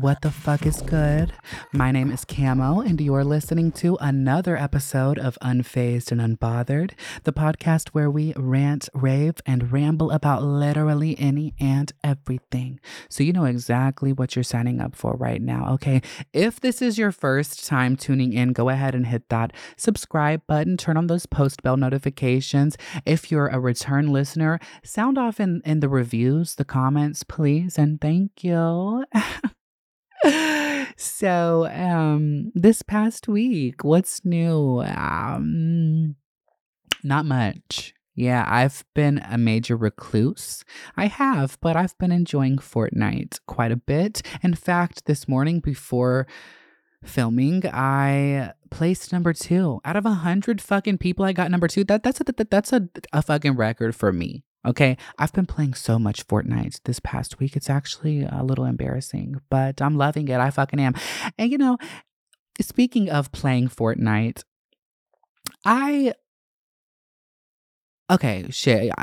What the fuck is good? My name is Camo, and you're listening to another episode of Unfazed and Unbothered, the podcast where we rant, rave, and ramble about literally any and everything. So you know exactly what you're signing up for right now, okay? If this is your first time tuning in, go ahead and hit that subscribe button, turn on those post bell notifications. If you're a return listener, sound off in, in the reviews, the comments, please, and thank you. so um this past week what's new? Um not much. Yeah i've been a major recluse. I have but i've been enjoying fortnite quite a bit. In fact this morning before filming i placed number two. Out of a hundred fucking people i got number two. That that's a that, that's a, a fucking record for me Okay, I've been playing so much Fortnite this past week. It's actually a little embarrassing, but I'm loving it. I fucking am. And you know, speaking of playing Fortnite, I okay, shit.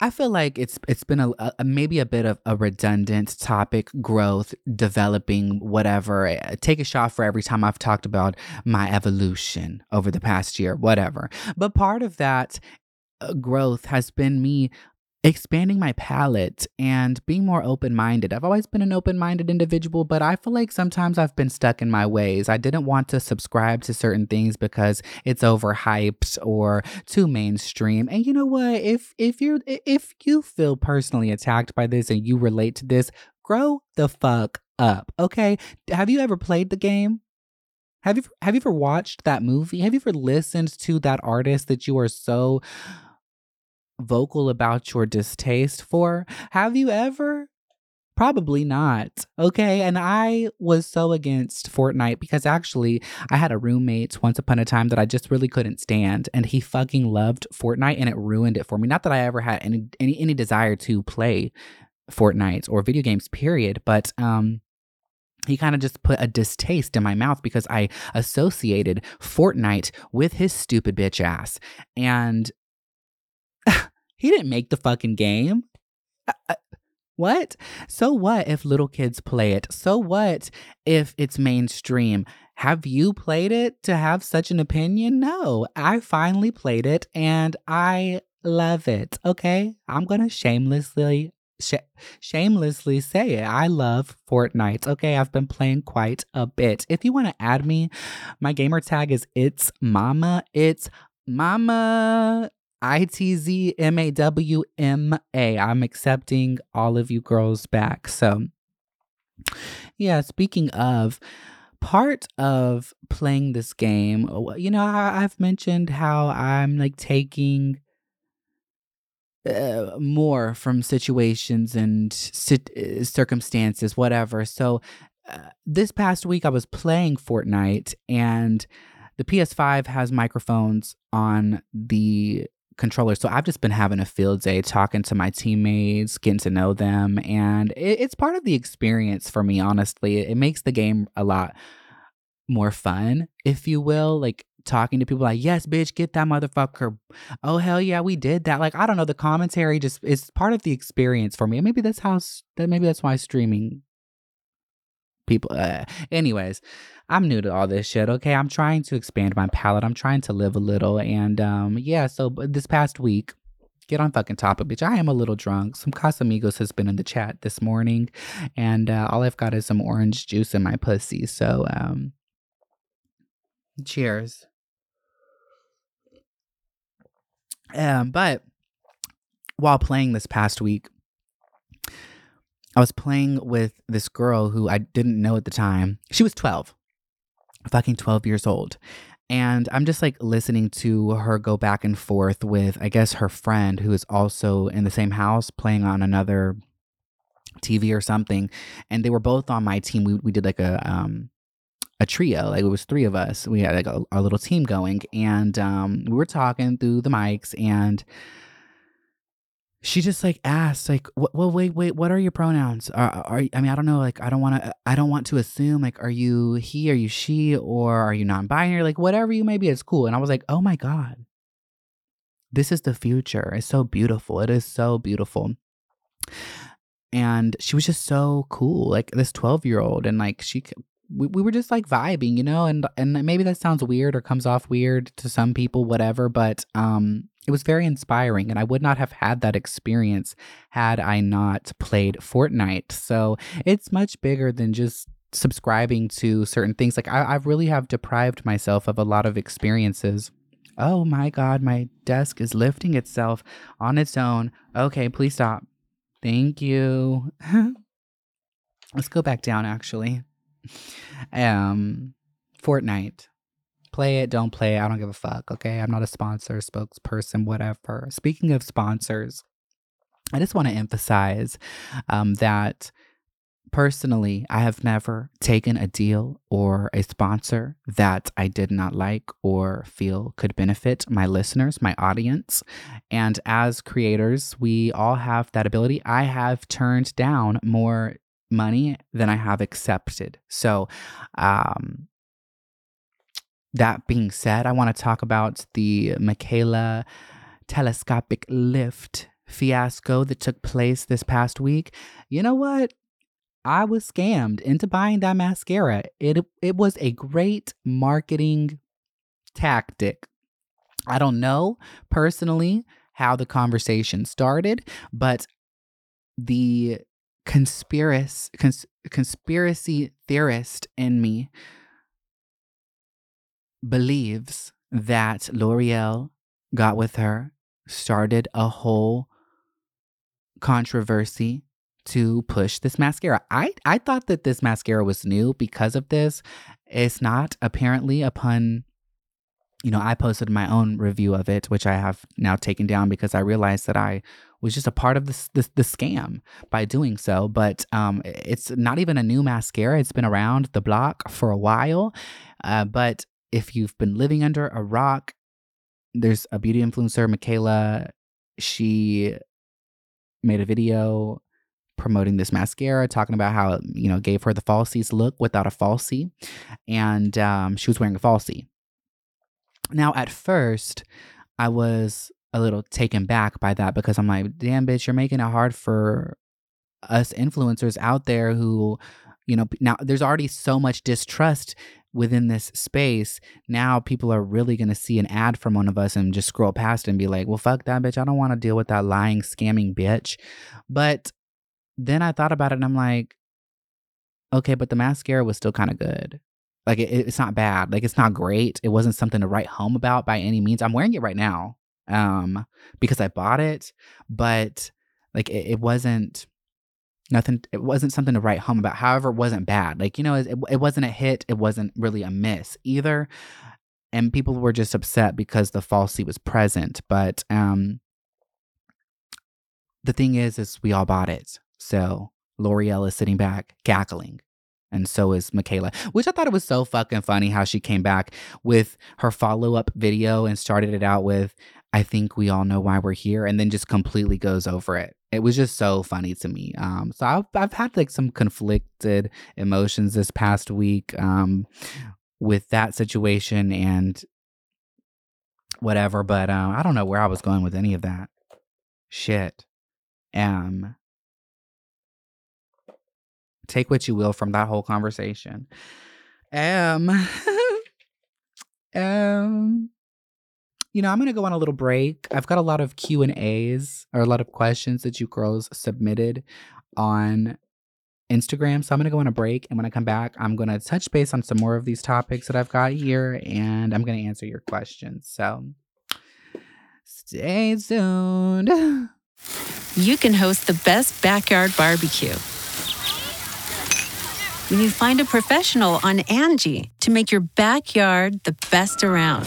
I feel like it's it's been a, a, maybe a bit of a redundant topic, growth, developing, whatever. Eh, take a shot for every time I've talked about my evolution over the past year, whatever. But part of that Uh, growth has been me expanding my palette and being more open minded. I've always been an open minded individual, but I feel like sometimes I've been stuck in my ways. I didn't want to subscribe to certain things because it's overhyped or too mainstream. And you know what? If if you if you feel personally attacked by this and you relate to this, grow the fuck up. Okay? Have you ever played the game? Have you have you ever watched that movie? Have you ever listened to that artist that you are so vocal about your distaste for? Have you ever? Probably not. Okay. And I was so against Fortnite because actually I had a roommate once upon a time that I just really couldn't stand. And he fucking loved Fortnite and it ruined it for me. Not that I ever had any any, any desire to play Fortnite or video games, period. But um he kind of just put a distaste in my mouth because I associated Fortnite with his stupid bitch ass. And he didn't make the fucking game. What? So what if little kids play it? So what if it's mainstream? Have you played it to have such an opinion? No, I finally played it and I love it. Okay. I'm going to shamelessly sh- shamelessly say it. I love Fortnite. Okay, I've been playing quite a bit. If you want to add me, my gamer tag is it's mama. It's mama. I T Z M A W M A. I'm accepting all of you girls back. So, yeah, speaking of, part of playing this game, you know, I, have mentioned how I'm like taking uh, more from situations and sit- uh, circumstances, whatever. So uh, this past week, I was playing Fortnite, and the PS5 has microphones on the controller. So I've just been having a field day talking to my teammates, getting to know them, and it, it's part of the experience for me. Honestly, it makes the game a lot more fun, if you will. Like talking to people like, yes, bitch, get that motherfucker. Oh, hell yeah, we did that. Like, I don't know. The commentary just is part of the experience for me. And maybe that's how, that maybe that's why streaming people. Uh, anyways, I'm new to all this shit. Okay. I'm trying to expand my palette. I'm trying to live a little. And um, yeah, so this past week, get on fucking topic, bitch. I am a little drunk. Some Casamigos has been in the chat this morning, and uh, all I've got is some orange juice in my pussy. So, um, cheers. Um, but while playing this past week, I was playing with this girl who I didn't know at the time. She was 12, fucking 12 years old. And I'm just like listening to her go back and forth with, I guess, her friend who is also in the same house playing on another TV or something. And they were both on my team. We, we did like a, um, a trio. Like it was three of us. We had like a, a little team going, and um, we were talking through the mics, and she just like asked, like, "Well, wait, wait, what are your pronouns? Are, are I mean, I don't know. Like, I don't want to. I don't want to assume. Like, are you he? Are you she? Or are you non-binary? Like, whatever you may be, it's cool." And I was like, "Oh my god." This is the future. It's so beautiful. It is so beautiful and she was just so cool like this 12 year old and like she we, we were just like vibing, you know, and and maybe that sounds weird or comes off weird to some people, whatever, but um it was very inspiring and I would not have had that experience had I not played Fortnite. So it's much bigger than just subscribing to certain things. Like I, I really have deprived myself of a lot of experiences. Oh my God, my desk is lifting itself on its own. Okay, please stop. Thank you. Let's go back down actually. Um, Fortnite. Play it, don't play it. I don't give a fuck. Okay. I'm not a sponsor, spokesperson, whatever. Speaking of sponsors, I just want to emphasize um, that personally, I have never taken a deal or a sponsor that I did not like or feel could benefit my listeners, my audience. And as creators, we all have that ability. I have turned down more money than I have accepted. So, um, that being said, I want to talk about the Mikayla telescopic lift fiasco that took place this past week. You know what? I was scammed into buying that mascara. It it was a great marketing tactic. I don't know personally how the conversation started, but the conspiracy cons- conspiracy theorist in me believes that L'Oreal got with her, started a whole controversy to push this mascara. I I thought that this mascara was new because of this. It's not apparently upon you know, I posted my own review of it, which I have now taken down because I realized that I was just a part of this, the scam by doing so. But um, it's not even a new mascara; it's been around the block for a while. Uh, but if you've been living under a rock, there's a beauty influencer, Mikayla. She made a video promoting this mascara, talking about how it, you know gave her the falsies look without a falsie, and um, she was wearing a falsie. Now, at first, I was a little taken back by that because I'm like, damn, bitch, you're making it hard for us influencers out there who, you know, now there's already so much distrust within this space. Now people are really going to see an ad from one of us and just scroll past and be like, well, fuck that bitch. I don't want to deal with that lying, scamming bitch. But then I thought about it and I'm like, okay, but the mascara was still kind of good. Like it, it's not bad. Like it's not great. It wasn't something to write home about by any means. I'm wearing it right now um because I bought it, but like it, it wasn't nothing it wasn't something to write home about however it wasn't bad like you know it, it wasn't a hit it wasn't really a miss either and people were just upset because the falsie was present but um the thing is, is we all bought it. So L'Oreal is sitting back cackling. And so is Mikayla, which I thought it was so fucking funny how she came back with her follow up video and started it out with, I think we all know why we're here, and then just completely goes over it. It was just so funny to me. Um, so I've, I've had like some conflicted emotions this past week um, with that situation and whatever, but uh, I don't know where I was going with any of that. Shit. Um, take what you will from that whole conversation. Um, um, you know, I'm gonna go on a little break. I've got a lot of Q and A's or a lot of questions that you girls submitted on Instagram. So I'm gonna go on a break, and when I come back, I'm gonna touch base on some more of these topics that I've got here, and I'm gonna answer your questions. So stay tuned. You can host the best backyard barbecue when you find a professional on Angi to make your backyard the best around.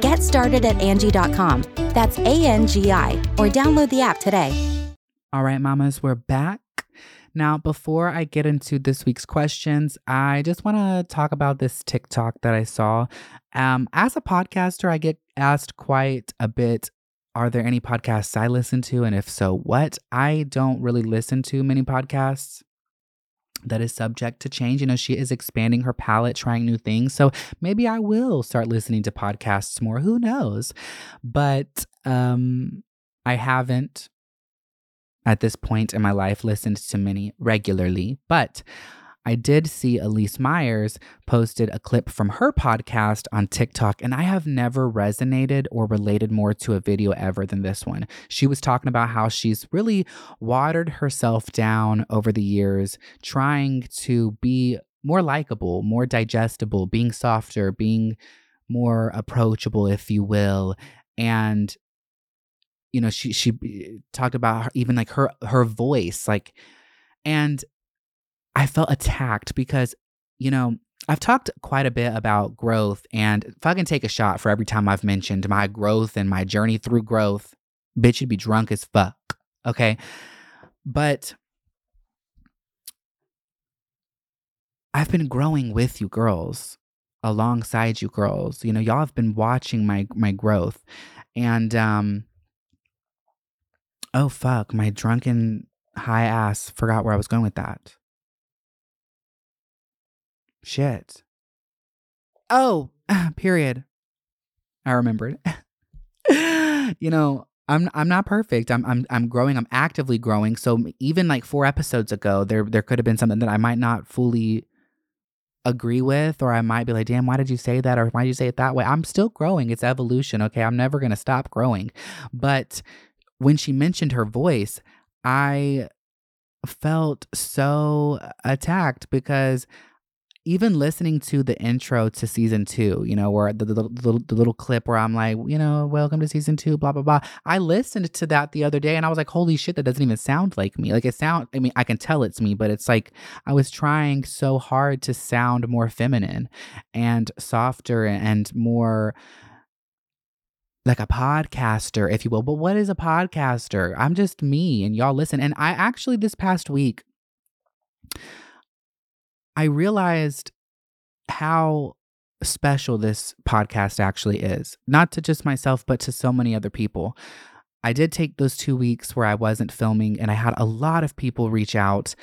Get started at Angi.com. That's A N G I, or download the app today. All right, mamas, we're back. Now, before I get into this week's questions, I just want to talk about this TikTok that I saw. Um, as a podcaster, I get asked quite a bit Are there any podcasts I listen to? And if so, what? I don't really listen to many podcasts that is subject to change. You know, she is expanding her palette, trying new things. So maybe I will start listening to podcasts more. Who knows? But um I haven't at this point in my life listened to many regularly, but I did see Elyse Myers posted a clip from her podcast on TikTok, and I have never resonated or related more to a video ever than this one. She was talking about how she's really watered herself down over the years, trying to be more likable, more digestible, being softer, being more approachable, if you will. And you know she she eh, talked about even like her her voice like and i felt attacked because you know i've talked quite a bit about growth and can take a shot for every time i've mentioned my growth and my journey through growth bitch you'd be drunk as fuck okay but i've been growing with you girls alongside you girls you know y'all have been watching my my growth and um Oh fuck, my drunken high ass forgot where I was going with that. Shit. Oh, period. I remembered. you know, I'm I'm not perfect. I'm I'm I'm growing. I'm actively growing. So even like four episodes ago, there there could have been something that I might not fully agree with, or I might be like, damn, why did you say that? Or why did you say it that way? I'm still growing. It's evolution. Okay. I'm never gonna stop growing. But when she mentioned her voice, I felt so attacked because even listening to the intro to season two, you know, where the, the, the, the, little clip where I'm like, you know, welcome to season two, blah, blah, blah. I listened to that the other day and I was like, holy shit, that doesn't even sound like me. Like it sound, I mean, I can tell it's me, but it's like I was trying so hard to sound more feminine and softer and more like a podcaster, if you will. But what is a podcaster? I'm just me and y'all listen. And I actually, this past week, I realized how special this podcast actually is, not to just myself, but to so many other people. I did take those two weeks where I wasn't filming, and I had a lot of people reach out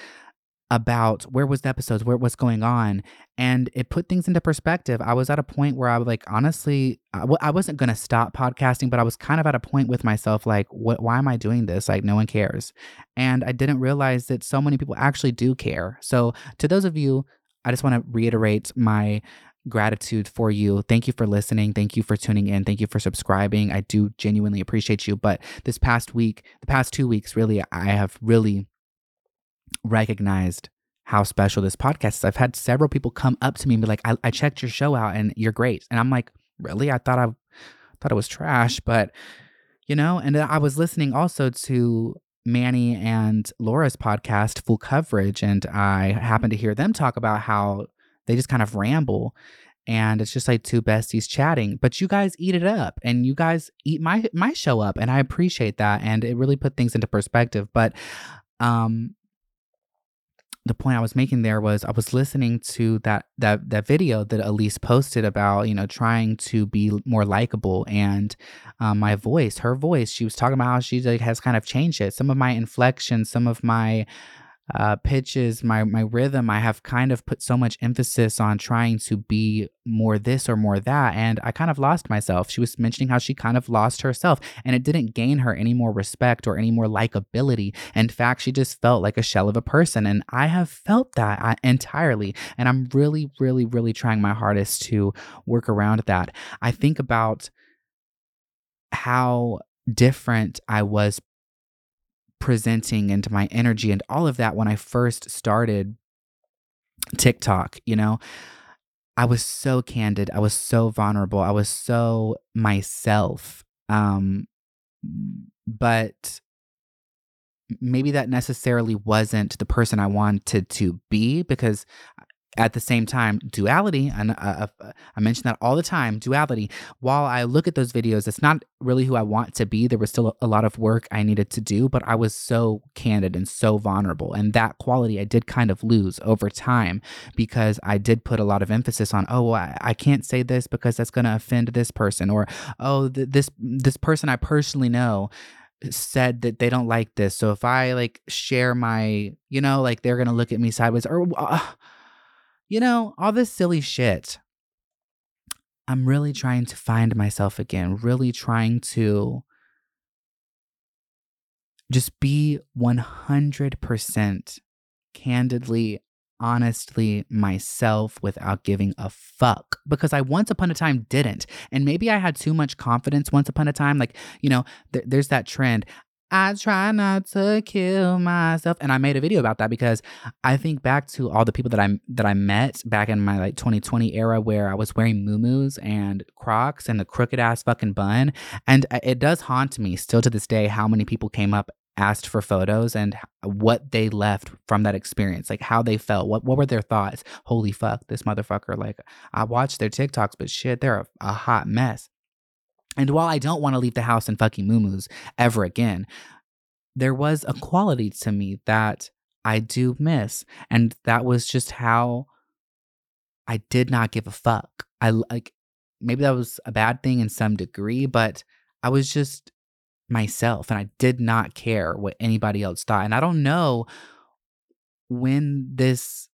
about where was the episodes, where what's going on, and it put things into perspective. I was at a point where I was like, honestly, I w- I wasn't gonna stop podcasting, but I was kind of at a point with myself, like, what? Why am I doing this? Like, no one cares, and I didn't realize that so many people actually do care. So, to those of you, I just want to reiterate my gratitude for you. Thank you for listening. Thank you for tuning in. Thank you for subscribing. I do genuinely appreciate you. But this past week, the past two weeks, really, I have really recognized how special this podcast is. I've had several people come up to me and be like, I, I checked your show out and you're great. And I'm like, really? I thought I thought it was trash, but you know, and I was listening also to Manny and Laura's podcast, Full Coverage, and I happened to hear them talk about how they just kind of ramble and it's just like two besties chatting but you guys eat it up and you guys eat my my show up and i appreciate that and it really put things into perspective but um the point I was making there was I was listening to that that that video that Elyse posted about you know trying to be more likable and um, my voice, her voice. She was talking about how she like has kind of changed it. Some of my inflections, some of my uh, pitches, my my rhythm, I have kind of put so much emphasis on trying to be more this or more that, and I kind of lost myself. She was mentioning how she kind of lost herself, and it didn't gain her any more respect or any more likability. In fact, she just felt like a shell of a person, and I have felt that uh, entirely. And I'm really, really, really trying my hardest to work around that. I think about how different I was presenting and my energy and all of that when I first started TikTok, you know, I was so candid, I was so vulnerable, I was so myself. Um but maybe that necessarily wasn't the person I wanted to be because at the same time, duality, and uh, uh, I mention that all the time, duality. While I look at those videos, it's not really who I want to be. There was still a lot of work I needed to do, but I was so candid and so vulnerable. And that quality I did kind of lose over time because I did put a lot of emphasis on, oh, I, I can't say this because that's going to offend this person, or oh, th- this this person I personally know said that they don't like this. So if I like share my, you know, like they're going to look at me sideways or. Uh, you know, all this silly shit. I'm really trying to find myself again, really trying to just be 100% candidly, honestly myself without giving a fuck because I once upon a time didn't. And maybe I had too much confidence once upon a time. Like, you know, th- there's that trend. I try not to kill myself. And I made a video about that because I think back to all the people that I that I met back in my like 2020 era where I was wearing muumuus and Crocs and the crooked ass fucking bun. And it does haunt me still to this day how many people came up asked for photos and what they left from that experience, like how they felt, what what were their thoughts? Holy fuck, this motherfucker! Like I watched their TikToks, but shit, they're a, a hot mess. And while I don't want to leave the house in fucking muumuus ever again, there was a quality to me that I do miss. And that was just how I did not give a fuck. I like, maybe that was a bad thing in some degree, but I was just myself and I did not care what anybody else thought. And I don't know when this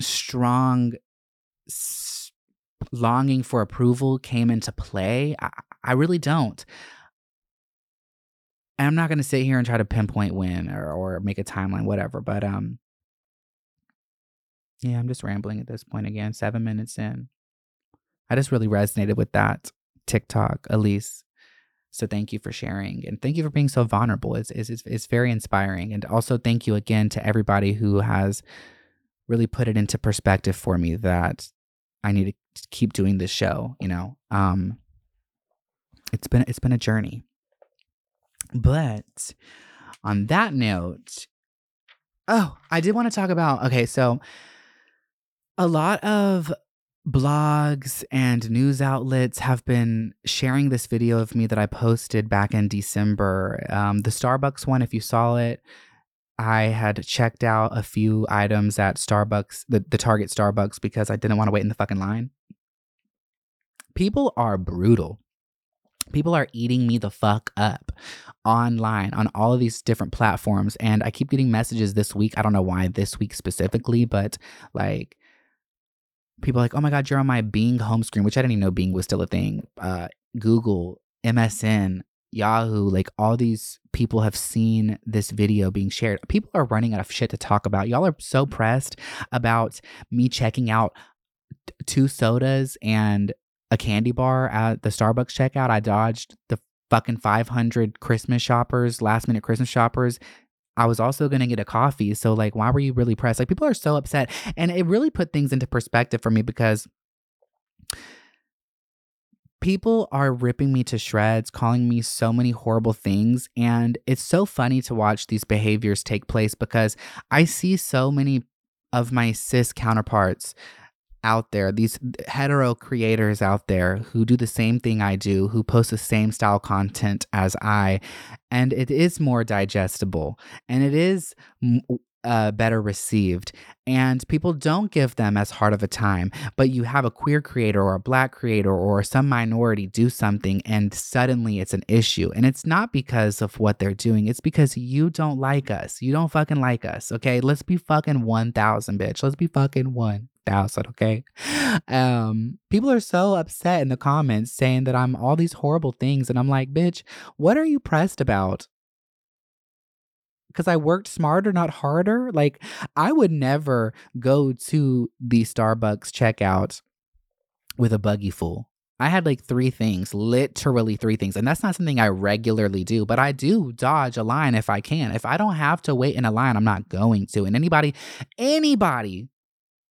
strong longing for approval came into play. I, I really don't. and I'm not going to sit here and try to pinpoint when or, or make a timeline, whatever. But um, yeah, I'm just rambling at this point again. Seven minutes in, I just really resonated with that TikTok, Elyse. So thank you for sharing and thank you for being so vulnerable. It's, it's, it's very inspiring. And also thank you again to everybody who has really put it into perspective for me that I need to keep doing this show, you know. Um it's been it's been a journey. But on that note, oh, I did want to talk about okay, so a lot of blogs and news outlets have been sharing this video of me that I posted back in December. Um, the Starbucks one, if you saw it, I had checked out a few items at Starbucks, the, the Target Starbucks, because I didn't want to wait in the fucking line. People are brutal. People are eating me the fuck up online on all of these different platforms. And I keep getting messages this week. I don't know why this week specifically, but like, people like, oh my God, you're on my Bing home screen, which I didn't even know Bing was still a thing. Uh, Google, MSN, Yahoo, like all these people have seen this video being shared. People are running out of shit to talk about. Y'all are so pressed about me checking out two sodas and a candy bar at the Starbucks checkout. I dodged the fucking 500 Christmas shoppers, last minute Christmas shoppers. I was also going to get a coffee. So, like, why were you really pressed? Like, people are so upset. And it really put things into perspective for me because people are ripping me to shreds, calling me so many horrible things. And it's so funny to watch these behaviors take place because I see so many of my cis counterparts out there, these hetero creators out there who do the same thing I do, who post the same style content as I, and it is more digestible and it is uh, better received. And people don't give them as hard of a time. But you have a queer creator or a black creator or some minority do something, and suddenly it's an issue. And it's not because of what they're doing, it's because you don't like us. You don't fucking like us. Okay. Let's be fucking 1,000, bitch. Let's be fucking 1,000. Okay. Um, people are so upset in the comments saying that I'm all these horrible things. And I'm like, bitch, what are you pressed about? Because I worked smarter, not harder. Like I would never go to the Starbucks checkout with a buggy full. I had like three things, literally three things. And that's not something I regularly do, but I do dodge a line if I can. If I don't have to wait in a line, I'm not going to. And anybody, anybody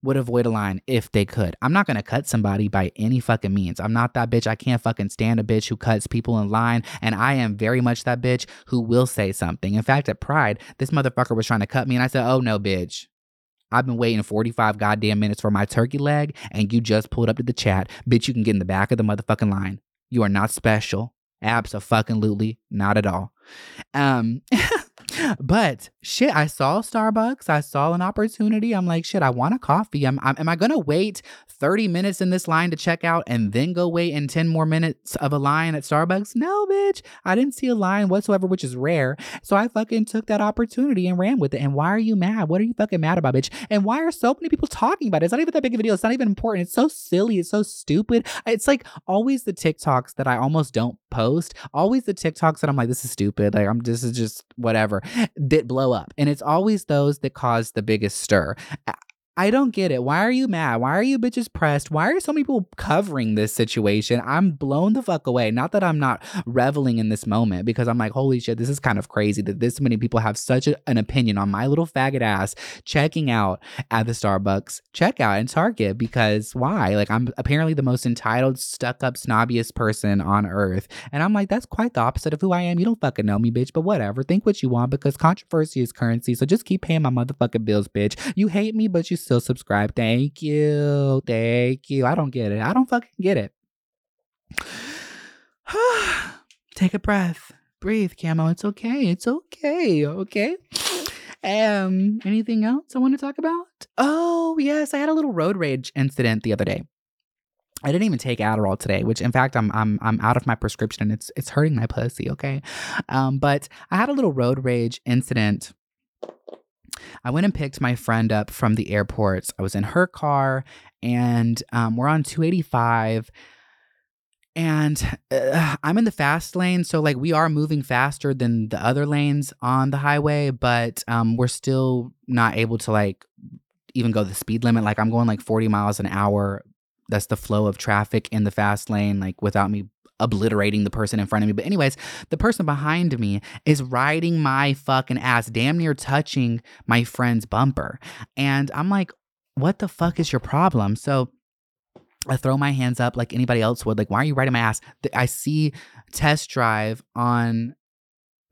would avoid a line if they could. I'm not gonna cut somebody by any fucking means. I'm not that bitch. I can't fucking stand a bitch who cuts people in line. And I am very much that bitch who will say something. In fact, at Pride, this motherfucker was trying to cut me, and I said, Oh no, bitch. I've been waiting 45 goddamn minutes for my turkey leg, and you just pulled up to the chat. Bitch, you can get in the back of the motherfucking line. You are not special. Absolutely not at all. Um but shit, I saw Starbucks. I saw an opportunity. I'm like, shit, I want a coffee. I'm, I'm, am I gonna wait 30 minutes in this line to check out and then go wait in 10 more minutes of a line at Starbucks? No, bitch. I didn't see a line whatsoever, which is rare. So I fucking took that opportunity and ran with it. And why are you mad? What are you fucking mad about, bitch? And why are so many people talking about it? It's not even that big of a deal. It's not even important. It's so silly. It's so stupid. It's like always the TikToks that I almost don't post. Always the TikToks that I'm like, this is stupid. Like I'm this is just whatever that blow up. And it's always those that cause the biggest stir. I don't get it. Why are you mad? Why are you bitches pressed? Why are so many people covering this situation? I'm blown the fuck away. Not that I'm not reveling in this moment because I'm like, holy shit, this is kind of crazy that this many people have such a, an opinion on my little faggot ass checking out at the Starbucks checkout and Target because why? Like, I'm apparently the most entitled, stuck up, snobbiest person on earth. And I'm like, that's quite the opposite of who I am. You don't fucking know me, bitch, but whatever. Think what you want because controversy is currency. So just keep paying my motherfucking bills, bitch. You hate me, but you still subscribe. Thank you. Thank you. I don't get it. I don't fucking get it. Take a breath. Breathe, Camo. It's okay. It's okay. Okay. Um, anything else I want to talk about? Oh, yes, I had a little road rage incident the other day. I didn't even take Adderall today, which in fact I'm I'm I'm out of my prescription and it's it's hurting my pussy, okay? Um, but I had a little road rage incident I went and picked my friend up from the airport. I was in her car and um, we're on 285 and uh, I'm in the fast lane, so like we are moving faster than the other lanes on the highway, but um, we're still not able to like even go the speed limit. Like I'm going like 40 miles an hour. That's the flow of traffic in the fast lane, like without me obliterating the person in front of me. But anyways, the person behind me is riding my fucking ass, damn near touching my friend's bumper, and I'm like, what the fuck is your problem? So I throw my hands up like anybody else would. Like, why are you riding my ass? I see test drive on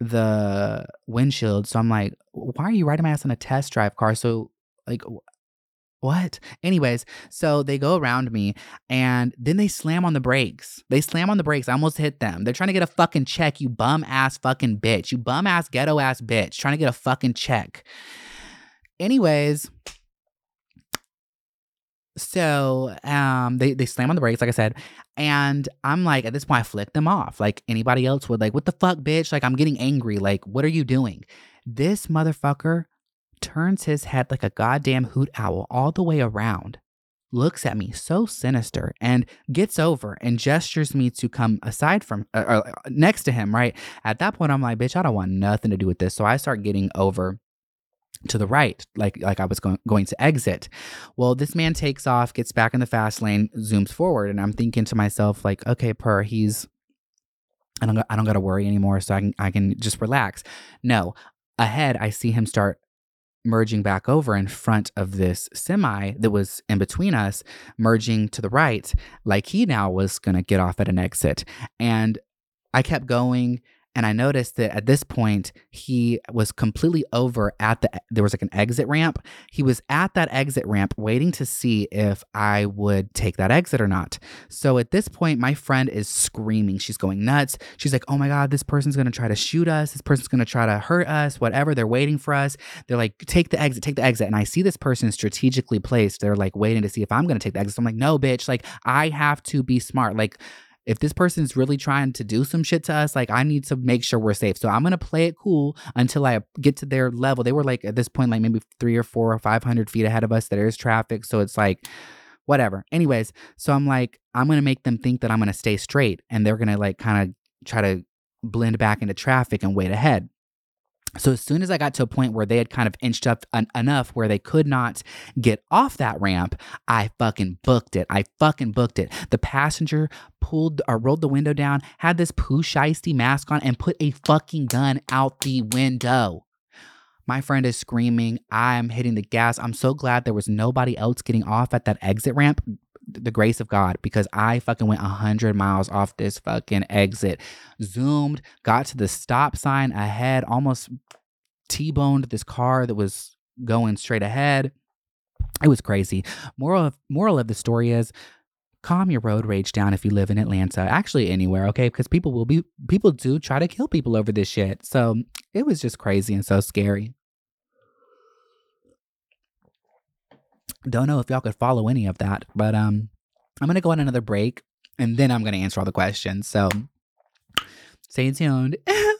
the windshield. So I'm like, why are you riding my ass on a test drive car? So, like, what? Anyways, so they go around me and then they slam on the brakes. They slam on the brakes. I almost hit them. They're trying to get a fucking check, you bum ass fucking bitch. You bum ass ghetto ass bitch trying to get a fucking check. Anyways, so um they they slam on the brakes like i said and i'm like at this point i flick them off like anybody else would like what the fuck bitch like i'm getting angry like what are you doing this motherfucker turns his head like a goddamn hoot owl all the way around looks at me so sinister and gets over and gestures me to come aside from uh, uh, next to him right at that point i'm like bitch i don't want nothing to do with this so i start getting over to the right, like like I was going going to exit. Well, this man takes off, gets back in the fast lane, zooms forward, and I'm thinking to myself, like, okay, per, he's I don't I don't gotta worry anymore, so I can I can just relax. No, ahead I see him start merging back over in front of this semi that was in between us, merging to the right, like he now was gonna get off at an exit. And I kept going and I noticed that at this point, he was completely over at the, there was like an exit ramp. He was at that exit ramp waiting to see if I would take that exit or not. So at this point, my friend is screaming. She's going nuts. She's like, oh my God, this person's going to try to shoot us. This person's going to try to hurt us, whatever. They're waiting for us. They're like, take the exit, take the exit. And I see this person strategically placed. They're like waiting to see if I'm going to take the exit. So I'm like, no, bitch. Like, I have to be smart. Like, if this person's really trying to do some shit to us, like I need to make sure we're safe. So I'm gonna play it cool until I get to their level. They were like at this point, like maybe three or four or five hundred feet ahead of us. There is traffic, so it's like whatever. Anyways, so I'm like, I'm gonna make them think that I'm gonna stay straight, and they're gonna like kind of try to blend back into traffic and wait ahead. So as soon as I got to a point where they had kind of inched up en- enough where they could not get off that ramp, I fucking booked it. I fucking booked it. The passenger pulled or rolled the window down, had this Pooh Shiesty mask on, and put a fucking gun out the window. My friend is screaming. I'm hitting the gas. I'm so glad there was nobody else getting off at that exit ramp the grace of God because I fucking went 100 miles off this fucking exit, zoomed, got to the stop sign ahead, almost T boned this car that was going straight ahead. It was crazy. Moral of, moral of the story is calm your road rage down if you live in Atlanta, actually anywhere, okay? Because people will be, people do try to kill people over this shit. So it was just crazy and so scary. Don't know if y'all could follow any of that, but um, I'm gonna go on another break and then I'm gonna answer all the questions. So stay tuned.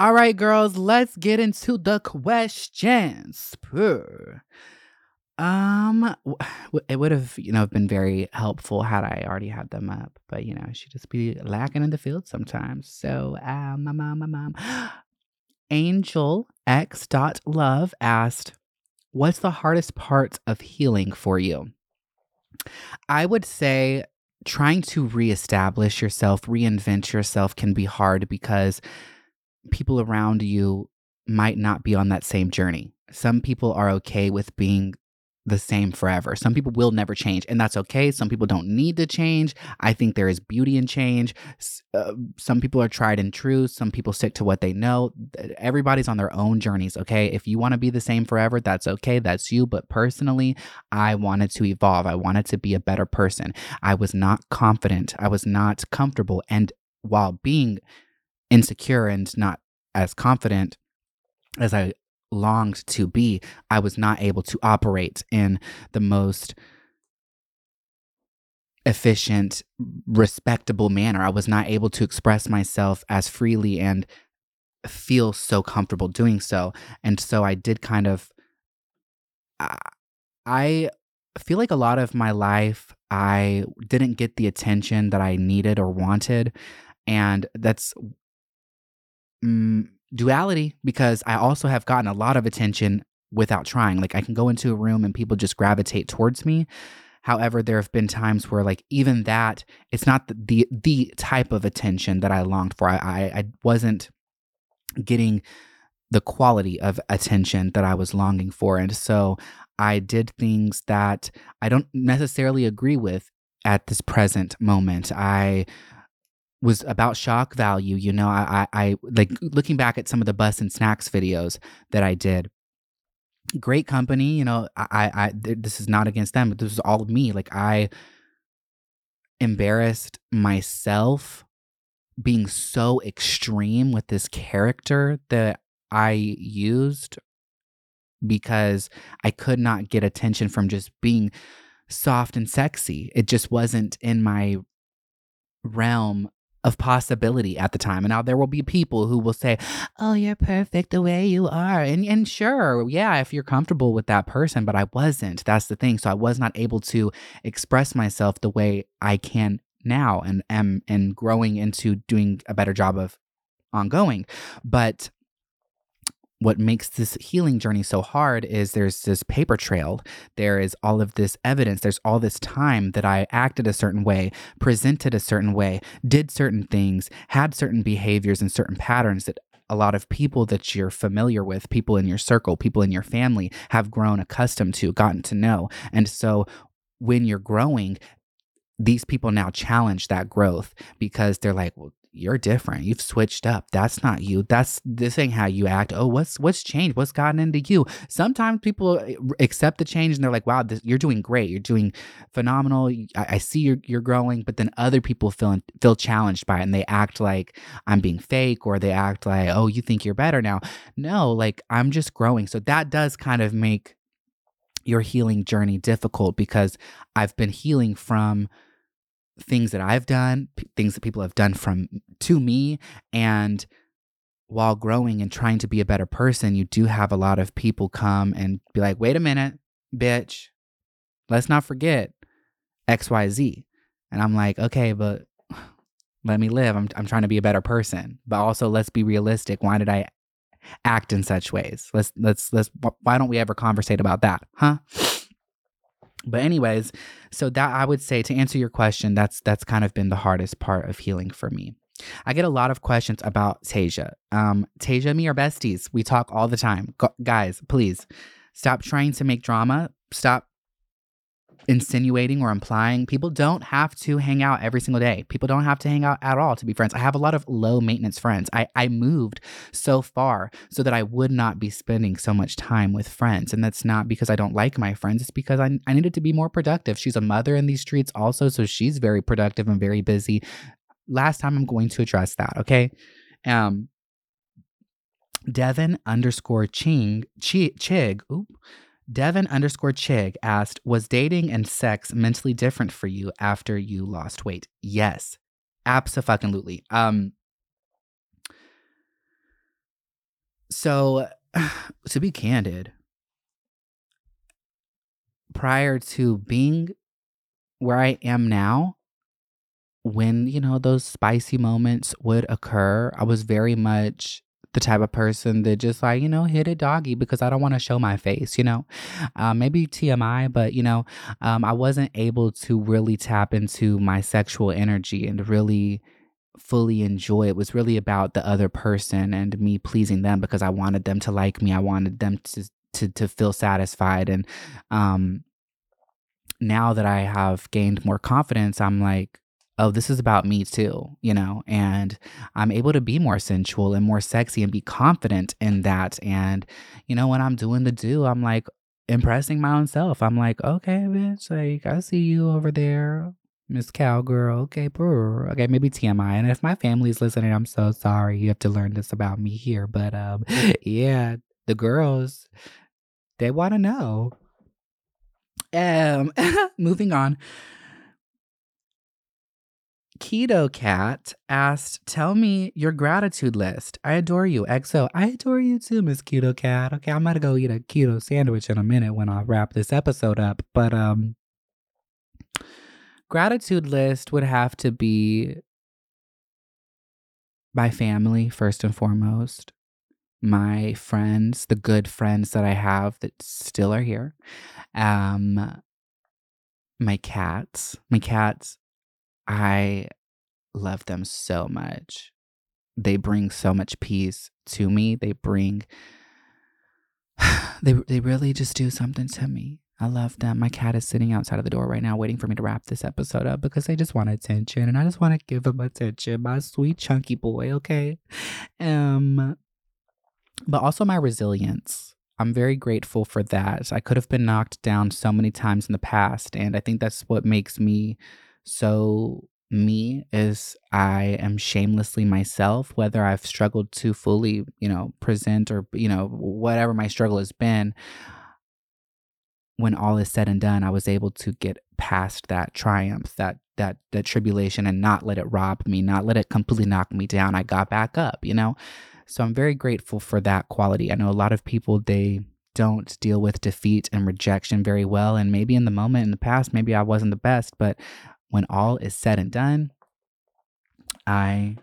All right, girls, let's get into the questions. Um, it would have, you know, been very helpful had I already had them up, but you know, she just be lacking in the field sometimes. So, my mom, my mom, Angel X dot love asked, "What's the hardest part of healing for you?" I would say trying to reestablish yourself, reinvent yourself can be hard because people around you might not be on that same journey. Some people are okay with being the same forever. Some people will never change, and that's okay. Some people don't need to change. I think there is beauty in change. Uh, some people are tried and true. Some people stick to what they know. Everybody's on their own journeys, okay? If you want to be the same forever, that's okay. That's you. But personally, I wanted to evolve. I wanted to be a better person. I was not confident. I was not comfortable. And while being insecure and not as confident as I longed to be, I was not able to operate in the most efficient, respectable manner. I was not able to express myself as freely and feel so comfortable doing so. And so I did kind of, I feel like a lot of my life, I didn't get the attention that I needed or wanted. And that's mm, duality because I also have gotten a lot of attention without trying. Like I can go into a room and people just gravitate towards me. However, there have been times where like even that, it's not the the, the type of attention that I longed for. I, I, I wasn't getting the quality of attention that I was longing for. And so I did things that I don't necessarily agree with at this present moment. I was about shock value. You know, I, I, I like looking back at some of the bus and snacks videos that I did. Great company, you know. I, I, this is not against them, but this is all of me. Like I embarrassed myself being so extreme with this character that I used because I could not get attention from just being soft and sexy. It just wasn't in my realm of possibility at the time. And now there will be people who will say, "Oh, you're perfect the way you are." And and sure, yeah, if you're comfortable with that person, but I wasn't. That's the thing. So I was not able to express myself the way I can now and am and growing into doing a better job of ongoing. But what makes this healing journey so hard is there's this paper trail. There is all of this evidence. There's all this time that I acted a certain way, presented a certain way, did certain things, had certain behaviors and certain patterns that a lot of people that you're familiar with, people in your circle, people in your family have grown accustomed to, gotten to know. And so when you're growing, these people now challenge that growth because they're like, well, you're different. You've switched up. That's not you. That's this ain't how you act. Oh, what's what's changed? What's gotten into you? Sometimes people eh, accept the change and they're like, "Wow, this, you're doing great. You're doing phenomenal. I, I, see you're you're growing." But then other people feel feel challenged by it and they act like I'm being fake or they act like, "Oh, you think you're better now." No, like I'm just growing. So that does kind of make your healing journey difficult because I've been healing from things that I've done, p- things that people have done from to me and while growing and trying to be a better person, you do have a lot of people come and be like, "Wait a minute, bitch. Let's not forget XYZ." And I'm like, "Okay, but let me live. I'm I'm trying to be a better person. But also let's be realistic. Why did I act in such ways? Let's let's let's why don't we ever conversate about that? Huh?" But anyways so that i would say to answer your question that's that's kind of been the hardest part of healing for me. I get a lot of questions about tasia. Um tasia and me are besties. We talk all the time. Go- guys please stop trying to make drama. Stop insinuating or implying. People don't have to hang out every single day. People don't have to hang out at all to be friends. I have a lot of low maintenance friends. I, I moved so far so that I would not be spending so much time with friends. And that's not because I don't like my friends, it's because I, I needed to be more productive. She's a mother in these streets also, so she's very productive and very busy. Last time I'm going to address that, okay? Um, Devin underscore Ching Chig, oop, Devin underscore Chig asked, Was dating and sex mentally different for you after you lost weight? Yes, absolutely. Um, so to be candid, prior to being where I am now, when, you know, those spicy moments would occur, I was very much the type of person that just like, you know, hit a doggy because I don't want to show my face, you know? Uh, maybe TMI, but, you know, um, I wasn't able to really tap into my sexual energy and really fully enjoy it was really about the other person and me pleasing them because I wanted them to like me. I wanted them to to to feel satisfied and um now that I have gained more confidence, I'm like, oh, this is about me too, you know, and I'm able to be more sensual and more sexy and be confident in that. And, you know, when I'm doing the do, I'm like impressing my own self. I'm like, okay, bitch, like, I see you over there. Miss Cowgirl, okay, brr. okay, maybe TMI. And if my family's listening, I'm so sorry you have to learn this about me here. But um, yeah, the girls, they want to know. Um, moving on. Keto Cat asked, Tell me your gratitude list. I adore you. XO, I adore you too, Miss Keto Cat. Okay, I'm gonna go eat a keto sandwich in a minute when I wrap this episode up. But um gratitude list would have to be my family first and foremost. My friends, the good friends that I have that still are here. Um my cats. My cats I love them so much. They bring so much peace to me. They bring they they really just do something to me. I love them. My cat is sitting outside of the door right now waiting for me to wrap this episode up because they just want attention and I just want to give them attention. My sweet chunky boy, okay? Um but also my resilience. I'm very grateful for that. I could have been knocked down so many times in the past and I think that's what makes me so, me is I am shamelessly myself, whether I've struggled to fully, you know, present or, you know, whatever my struggle has been. When all is said and done, I was able to get past that triumph, that that that tribulation and not let it rob me, not let it completely knock me down. I got back up, you know? So I'm very grateful for that quality. I know a lot of people they don't deal with defeat and rejection very well and maybe in the moment in the past maybe I wasn't the best, but when all is said and done, I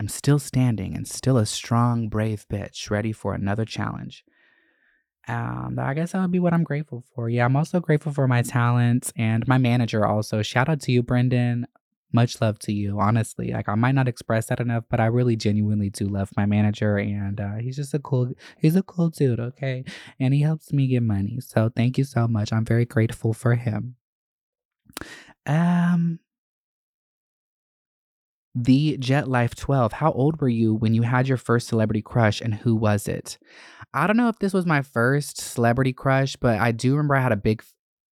am still standing and still a strong, brave bitch ready for another challenge. Um, I guess that would be what I'm grateful for. Yeah, I'm also grateful for my talents and my manager also. Shout out to you, Brendan. Much love to you, honestly. Like I might not express that enough, but I really genuinely do love my manager and uh, he's just a cool he's a cool dude, okay? And he helps me get money. So thank you so much. I'm very grateful for him. Um, the Jet Life 12. How old were you when you had your first celebrity crush and who was it? I don't know if this was my first celebrity crush, but I do remember I had a big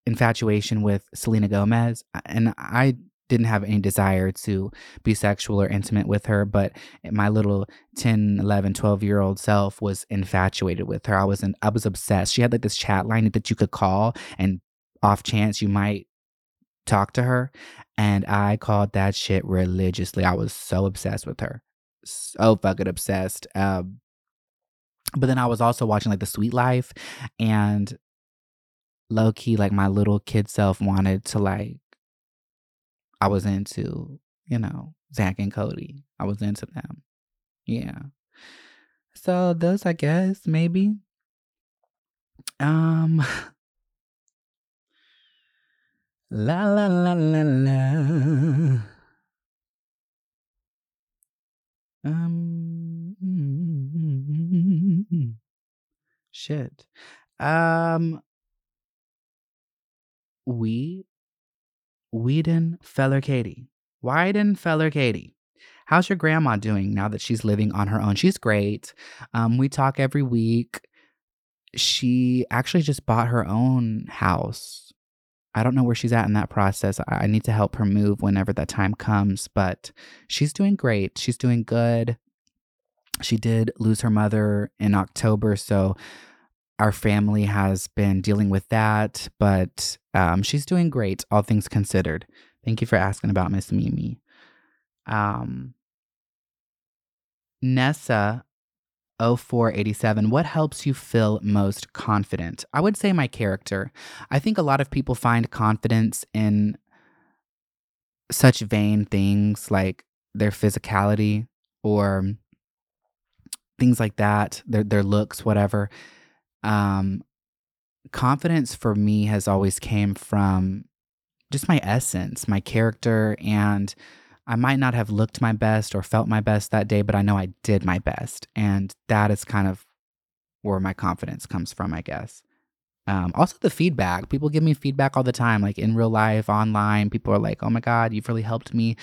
infatuation with Selena Gomez and I didn't have any desire to be sexual or intimate with her, but my little 10, 11, 12 year old self was infatuated with her. I was in, I was obsessed. She had like this chat line that you could call and off chance you might talk to her. And I called that shit religiously. I was so obsessed with her. So fucking obsessed. Um, but then I was also watching like The Suite Life and low key, like my little kid self wanted to like, I was into, you know, Zack and Cody. I was into them. Yeah. So those, I guess, maybe. Um, La la la la la. Um. Shit. Um. We. Whedon Feller Katie. Wyden Feller Katie. How's your grandma doing now that she's living on her own? She's great. Um, we talk every week. She actually just bought her own house I don't know where she's at in that process. I need to help her move whenever that time comes, but she's doing great. She's doing good. She did lose her mother in October, so our family has been dealing with that, but um, she's doing great, all things considered. Thank you for asking about Miss Mimi. Um, Nessa 0487 what helps you feel most confident? I would say my character. I think a lot of people find confidence in such vain things like their physicality or things like that their their looks whatever. Um confidence for me has always came from just my essence my character and I might not have looked my best or felt my best that day, but I know I did my best. And that is kind of where my confidence comes from, I guess. Um, also, the feedback. People give me feedback all the time, like in real life, online. People are like, oh my God, you've really helped me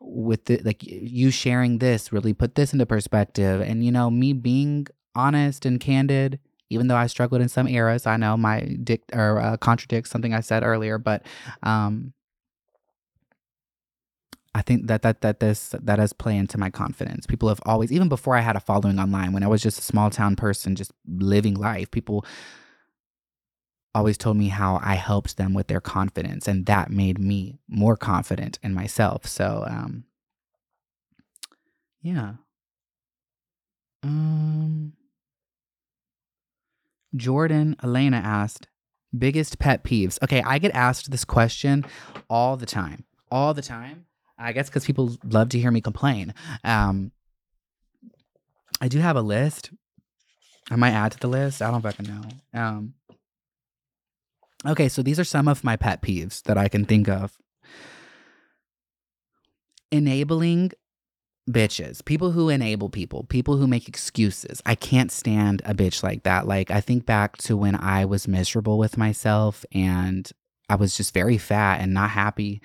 with it. Like, you sharing this really put this into perspective. And, you know, me being honest and candid, even though I struggled in some eras, I know my dick or uh, contradicts something I said earlier, but um, I think that that that this that does play into my confidence. People have always, even before I had a following online, when I was just a small town person, just living life, people always told me how I helped them with their confidence, and that made me more confident in myself. So, um, yeah. Um, Jordan Elena asked, biggest pet peeves. Okay, I get asked this question all the time, all the time I guess because people love to hear me complain. Um, I do have a list. I might add to the list. I don't fucking know. Um, okay, so these are some of my pet peeves that I can think of. Enabling bitches, people who enable people, people who make excuses. I can't stand a bitch like that. Like, I think back to when I was miserable with myself and I was just very fat and not happy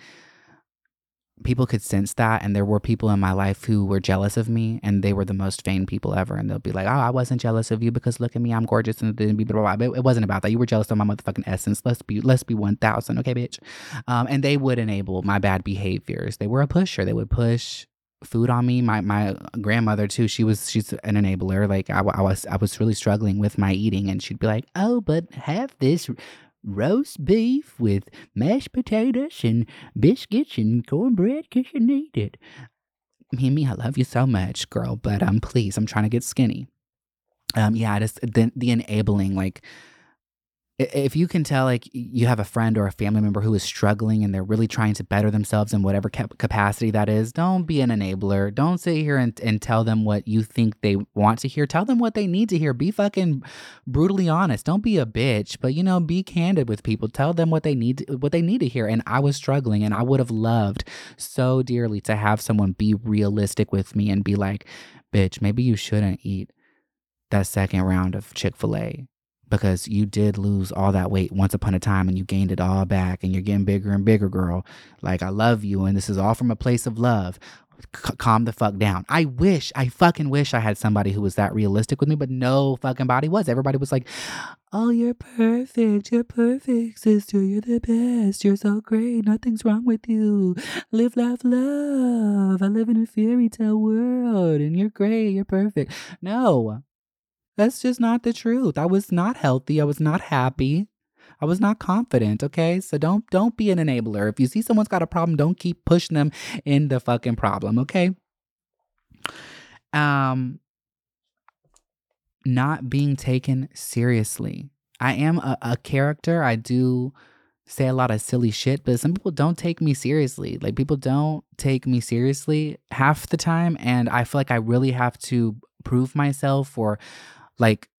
people could sense that and there were people in my life who were jealous of me and they were the most vain people ever and they'll be like oh i wasn't jealous of you because look at me i'm gorgeous and blah, blah, blah. it wasn't about that. You were jealous of my motherfucking essence. Let's be let's be 1000 okay bitch? Um, and they would enable my bad behaviors. They were a pusher. They would push food on me. My my grandmother too she was she's an enabler. Like I, I was i was really struggling with my eating and she'd be like oh but have this roast beef with mashed potatoes and biscuits and cornbread because you need it. Mimi, I love you so much, girl, but um, please, I'm trying to get skinny. Um, yeah, just the the enabling, like if you can tell like you have a friend or a family member who is struggling and they're really trying to better themselves in whatever capacity that is don't be an enabler. Don't sit here and, and tell them what you think they want to hear. Tell them what they need to hear. Be fucking brutally honest. Don't be a bitch but you know be candid with people. Tell them what they need to, what they need to hear. And i was struggling and i would have loved so dearly to have someone be realistic with me and be like bitch maybe you shouldn't eat that second round of chick-fil-a because you did lose all that weight once upon a time and you gained it all back and you're getting bigger and bigger, girl. Like, I love you and this is all from a place of love. C- calm the fuck down. I wish, I fucking wish I had somebody who was that realistic with me, but no fucking body was. Everybody was like, Oh, you're perfect. You're perfect, sister. You're the best. You're so great. Nothing's wrong with you. Live, laugh, love. I live in a fairy tale world and you're great. You're perfect. No, that's just not the truth. I was not healthy. I was not happy. I was not confident, okay? So don't don't be an enabler. If you see someone's got a problem, don't keep pushing them in the fucking problem, okay? Um not being taken seriously. I am a, a character. I do say a lot of silly shit, but some people don't take me seriously. Like people don't take me seriously half the time and I feel like I really have to prove myself or like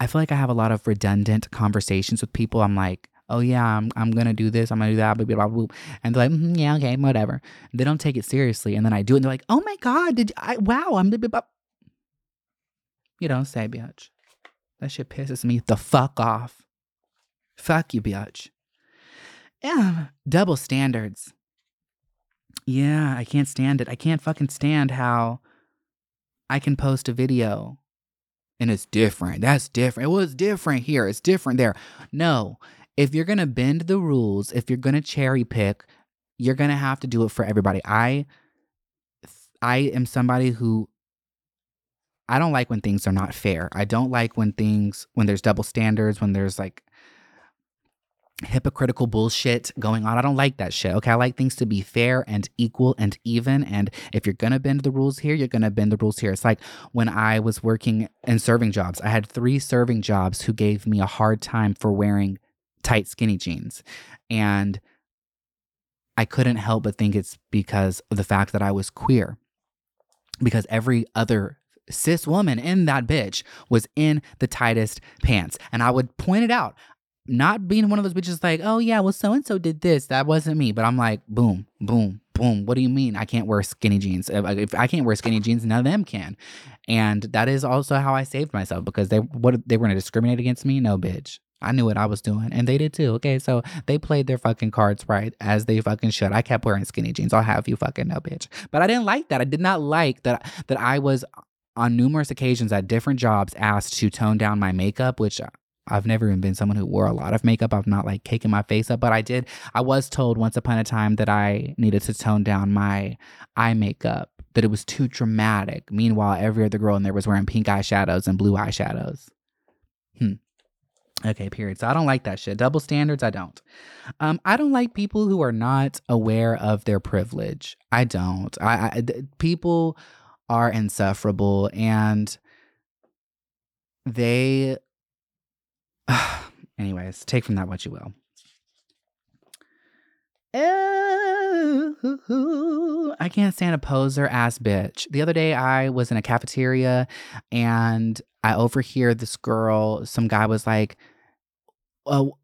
I feel like I have a lot of redundant conversations with people. I'm like, oh yeah, I'm I'm gonna do this, I'm gonna do that, blah, blah, blah, and they're like, mm-hmm, yeah, okay, whatever. They don't take it seriously, and then I do it, and they're like, oh my god, did I? Wow, I'm. Blah, blah, blah. You don't say, bitch. That shit pisses me the fuck off. Fuck you, bitch. Yeah, double standards. Yeah, I can't stand it. I can't fucking stand how I can post a video and it's different. That's different. Well, it's different here. It's different there. No, if you're gonna bend the rules, if you're gonna cherry pick, you're gonna have to do it for everybody. I, I am somebody who. I don't like when things are not fair. I don't like when things when there's double standards, when there's like hypocritical bullshit going on. I don't like that shit. Okay. I like things to be fair and equal and even. And if you're going to bend the rules here, you're going to bend the rules here. It's like when I was working in serving jobs, I had three serving jobs who gave me a hard time for wearing tight, skinny jeans. And I couldn't help but think it's because of the fact that I was queer. Because every other cis woman in that bitch was in the tightest pants. And I would point it out not being one of those bitches like, oh yeah, well so and so did this. That wasn't me. But I'm like, boom, boom, boom. What do you mean I can't wear skinny jeans? If I can't wear skinny jeans, none of them can. And that is also how I saved myself because they what they were gonna discriminate against me. No, bitch. I knew what I was doing, and they did too. Okay, so they played their fucking cards right as they fucking should. I kept wearing skinny jeans. I'll have you fucking know, bitch. But I didn't like that. I did not like that that I was on numerous occasions at different jobs asked to tone down my makeup, which I've never even been someone who wore a lot of makeup. I've not like caking my face up, but I did. I was told once upon a time that I needed to tone down my eye makeup, that it was too dramatic. Meanwhile, every other girl in there was wearing pink eyeshadows and blue eyeshadows. Hmm. Okay, period. So I don't like that shit. Double standards, I don't. Um, I don't like people who are not aware of their privilege. I don't. I, I th- people are insufferable and they anyways, take from that what you will. I can't stand a poser ass bitch. The other day I was in a cafeteria and I overhear this girl, some guy was like, Oh,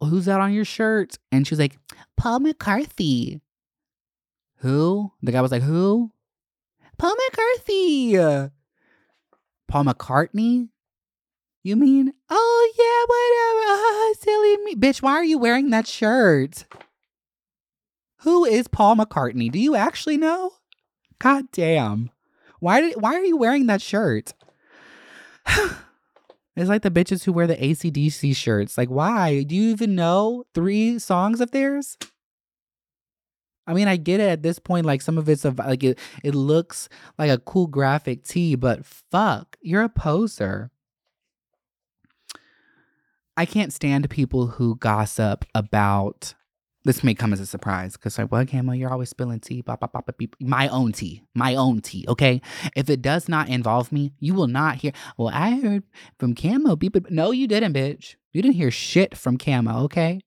who's that on your shirt? And she was like, Paul McCartney. Who? The guy was like, Who? Paul McCartney. Paul McCartney? You mean? Oh, yeah, whatever. Uh, silly me. Bitch, why are you wearing that shirt? Who is Paul McCartney? Do you actually know? God damn. Why did why are you wearing that shirt? it's like the bitches who wear the ACDC shirts. Like, why? Do you even know three songs of theirs? I mean, I get it at this point. Like some of it's a, like it, it looks like a cool graphic tee, but fuck, you're a poser. I can't stand people who gossip about this may come as a surprise because like, well, Camo, you're always spilling tea. Bop, bop, bop, beep. My own tea, my own tea. Okay, if it does not involve me, you will not hear. Well, I heard from Camo. Beep, no, you didn't, bitch. You didn't hear shit from Camo. Okay,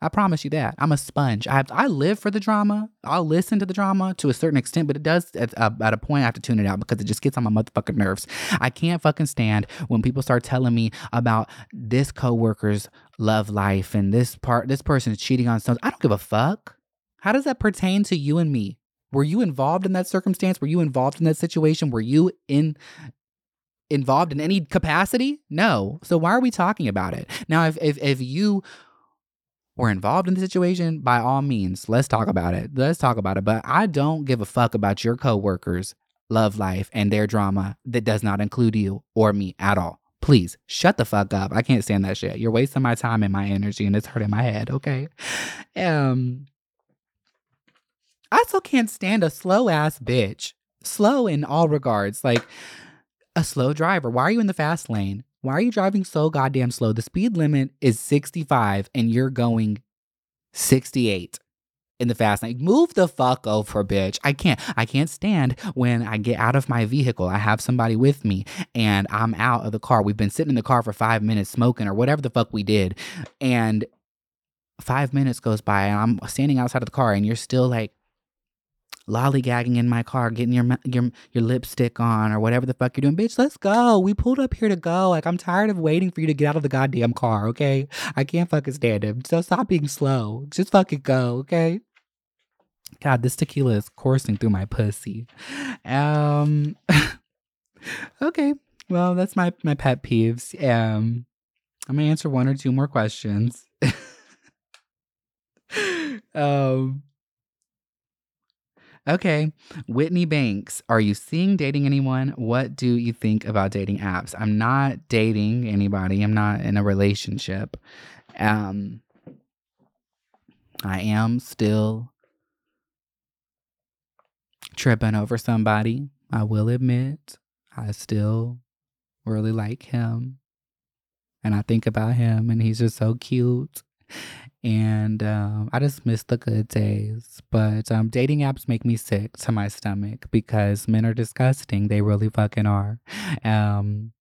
I promise you that. I'm a sponge. I I live for the drama. I'll listen to the drama to a certain extent, but it does at, uh, at a point I have to tune it out because it just gets on my motherfucking nerves. I can't fucking stand when people start telling me about this coworker's love life and this part this person is cheating on someone. I don't give a fuck. How does that pertain to you and me? Were you involved in that circumstance? Were you involved in that situation? Were you in involved in any capacity? No. So why are we talking about it? Now if if if you were involved in the situation, by all means, let's talk about it. Let's talk about it. But I don't give a fuck about your coworkers' love life and their drama that does not include you or me at all. Please shut the fuck up. I can't stand that shit. You're wasting my time and my energy and it's hurting my head, okay? Um I still can't stand a slow ass bitch. Slow in all regards. Like a slow driver. Why are you in the fast lane? Why are you driving so goddamn slow? The speed limit is 65 and you're going 68 in the fast lane. Move the fuck over, bitch. I can't. I can't stand when I get out of my vehicle. I have somebody with me and I'm out of the car. We've been sitting in the car for five minutes smoking or whatever the fuck we did. And five minutes goes by and I'm standing outside of the car and you're still like lollygagging in my car, getting your your your lipstick on or whatever the fuck you're doing. Bitch, let's go. We pulled up here to go. Like I'm tired of waiting for you to get out of the goddamn car, okay? I can't fucking stand him. So stop being slow. Just fucking go, okay? God, this tequila is coursing through my pussy. Um Okay. Well, that's my my pet peeves. Um I'm gonna answer one or two more questions. um Okay. Whitney Banks, are you seeing dating anyone? What do you think about dating apps? I'm not dating anybody. I'm not in a relationship. Um I am still tripping over somebody. I will admit, I still really like him. And I think about him and he's just so cute and um, I just miss the good days. But um, dating apps make me sick to my stomach because men are disgusting. They really fucking are. Um,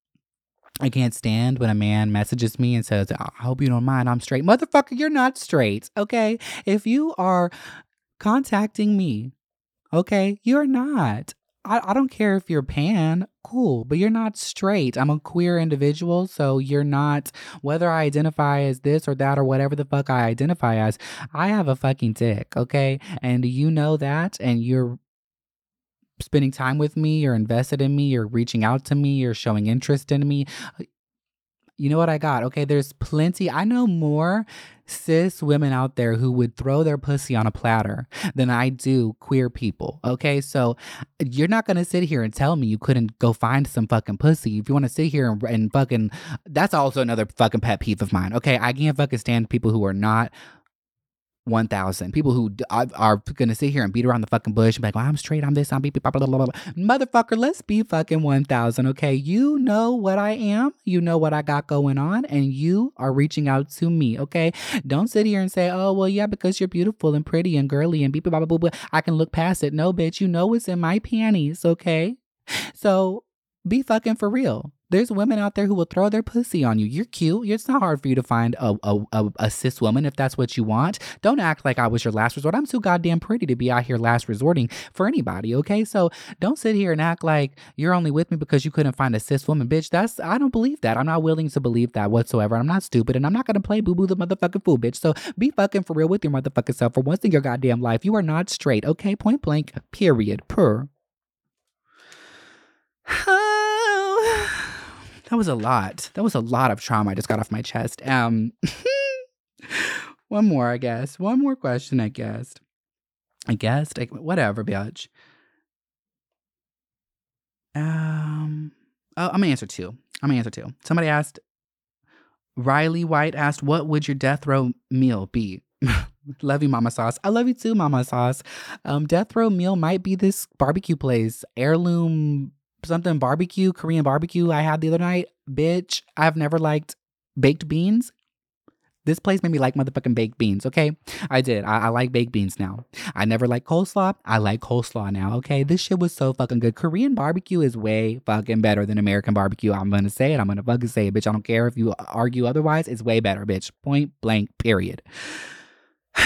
I can't stand when a man messages me and says, I hope you don't mind, I'm straight. Motherfucker, you're not straight, okay? If you are contacting me, okay, you're not. I, I don't care if you're pan, cool, but you're not straight. I'm a queer individual, so you're not, whether I identify as this or that or whatever the fuck I identify as, I have a fucking dick, okay? And you know that, and you're spending time with me, you're invested in me, you're reaching out to me, you're showing interest in me. You know what I got? Okay, there's plenty. I know more cis women out there who would throw their pussy on a platter than I do queer people. Okay, so you're not gonna sit here and tell me you couldn't go find some fucking pussy. If you want to sit here and, and fucking, that's also another fucking pet peeve of mine. Okay, I can't fucking stand people who are not 1,000. People who are going to sit here and beat around the fucking bush and be like, well, I'm straight, I'm this, I'm beep, blah, blah, blah, blah. Motherfucker, let's be fucking 1,000, okay? You know what I am, you know what I got going on, and you are reaching out to me, okay? Don't sit here and say, oh, well, yeah, because you're beautiful and pretty and girly and beep, blah, blah, blah, blah. I can look past it. No, bitch, you know what's in my panties, okay? So be fucking for real. There's women out there who will throw their pussy on you. You're cute. It's not hard for you to find a, a, a, a, cis woman if that's what you want. Don't act like I was your last resort. I'm too goddamn pretty to be out here last resorting for anybody, okay? So don't sit here and act like you're only with me because you couldn't find a cis woman. Bitch, that's, I don't believe that. I'm not willing to believe that whatsoever. I'm not stupid and I'm not gonna play boo boo the motherfucking fool, bitch. So be fucking for real with your motherfucking self for once in your goddamn life. You are not straight, okay? Point blank, period. Per. that was a lot. That was a lot of trauma I just got off my chest. Um, one more, I guess. One more question, I guess. I guess. Whatever, bitch. Um, oh, I'm gonna answer two. I'm gonna answer two. Somebody asked. Riley White asked, "What would your death row meal be?" love you, Mama Sauce. I love you too, Mama Sauce. Um, death row meal might be this barbecue place, heirloom something barbecue, Korean barbecue I had the other night. Bitch, I've never liked baked beans. This place made me like motherfucking baked beans, okay? I did. I, I like baked beans now. I never liked coleslaw. I like coleslaw now, okay? This shit was so fucking good. Korean barbecue is way fucking better than American barbecue. I'm gonna say it. I'm gonna fucking say it, bitch. I don't care if you argue otherwise. It's way better, bitch. Point blank, period.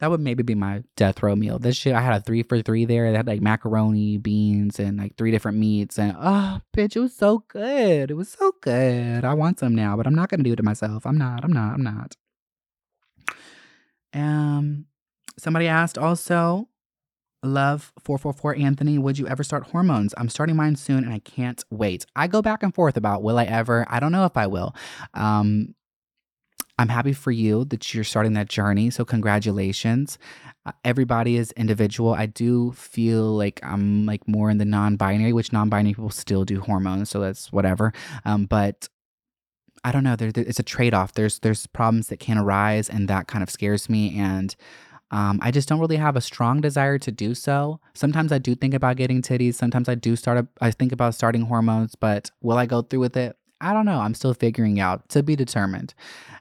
That would maybe be my death row meal. This shit, I had a three for three there. They had like macaroni, beans, and like three different meats. And oh, bitch, it was so good. It was so good. I want some now, but I'm not gonna do it to myself. I'm not. I'm not. I'm not. Um, somebody asked also, love four four four Anthony. Would you ever start hormones? I'm starting mine soon, and I can't wait. I go back and forth about will I ever. I don't know if I will. Um, I'm happy for you that you're starting that journey. So, congratulations. Uh, everybody is individual. I do feel like I'm like more in the non binary, which non binary people still do hormones. So, that's whatever. Um, but I don't know. There, there, it's a trade off. There's there's problems that can arise, and that kind of scares me. And um, I just don't really have a strong desire to do so. Sometimes I do think about getting titties. Sometimes I do start. A, I think about starting hormones, but will I go through with it? I don't know. I'm still figuring out to be determined.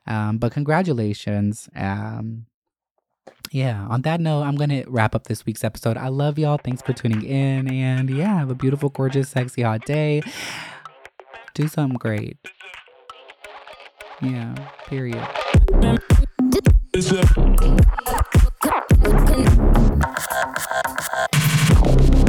Um, but congratulations. Um, yeah, on that note, I'm going to wrap up this week's episode. I love y'all. Thanks for tuning in. And yeah, have a beautiful, gorgeous, sexy, hot day. Do something great. Yeah, period.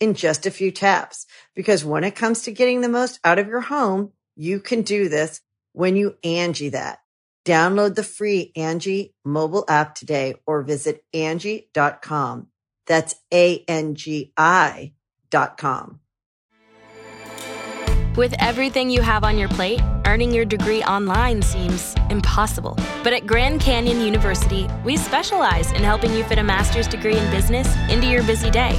in just a few taps. Because when it comes to getting the most out of your home, you can do this when you Angi that. Download the free Angi mobile app today or visit Angi.com. That's A-N-G-I dot com. With everything you have on your plate, earning your degree online seems impossible. But at Grand Canyon University, we specialize in helping you fit a master's degree in business into your busy day.